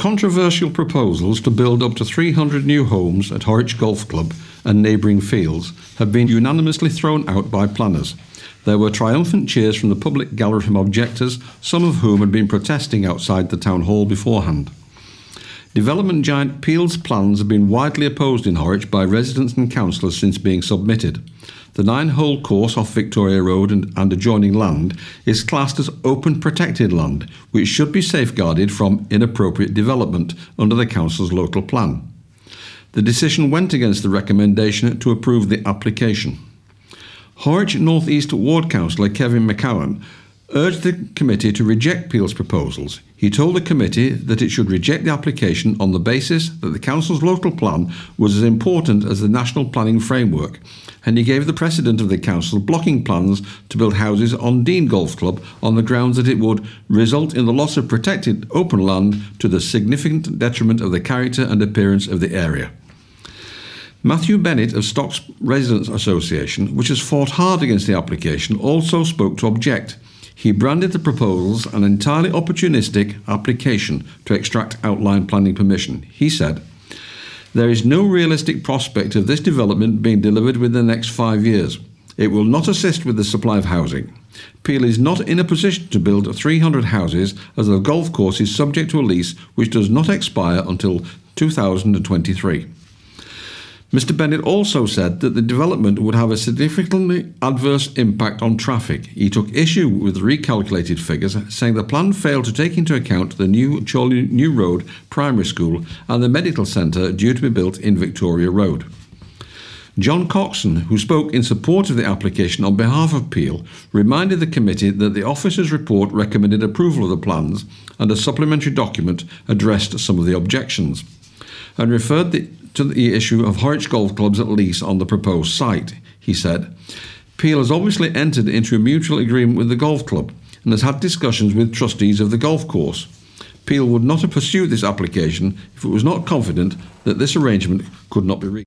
Controversial proposals to build up to 300 new homes at Horwich Golf Club and neighbouring fields have been unanimously thrown out by planners. There were triumphant cheers from the public gallery from objectors, some of whom had been protesting outside the town hall beforehand. Development giant Peel's plans have been widely opposed in Horwich by residents and councillors since being submitted. The nine hole course off Victoria Road and, and, adjoining land is classed as open protected land, which should be safeguarded from inappropriate development under the Council's local plan. The decision went against the recommendation to approve the application. Horwich North East Ward Councillor Kevin McKeon urged the committee to reject Peel's proposals. He told the committee that it should reject the application on the basis that the council's local plan was as important as the national planning framework, and he gave the president of the council blocking plans to build houses on Deane Golf Club on the grounds that it would result in the loss of protected open land to the significant detriment of the character and appearance of the area. Matthew Bennett of Stocks Residents Association, which has fought hard against the application, also spoke to object. He branded the proposals an entirely opportunistic application to extract outline planning permission. He said, There is no realistic prospect of this development being delivered within the next five years. It will not assist with the supply of housing. Peel is not in a position to build 300 houses as the golf course is subject to a lease which does not expire until 2023. Mr. Bennett also said that the development would have a significantly adverse impact on traffic. He took issue with recalculated figures, saying the plan failed to take into account the new Chorley New Road Primary School and the medical centre due to be built in Victoria Road. John Coxon, who spoke in support of the application on behalf of Peel, reminded the committee that the officer's report recommended approval of the plans and a supplementary document addressed some of the objections, and referred the to the issue of Horwich Golf Clubs at lease on the proposed site. He said, Peel has obviously entered into a mutual agreement with the golf club and has had discussions with trustees of the golf course. Peel would not have pursued this application if it was not confident that this arrangement could not be reached.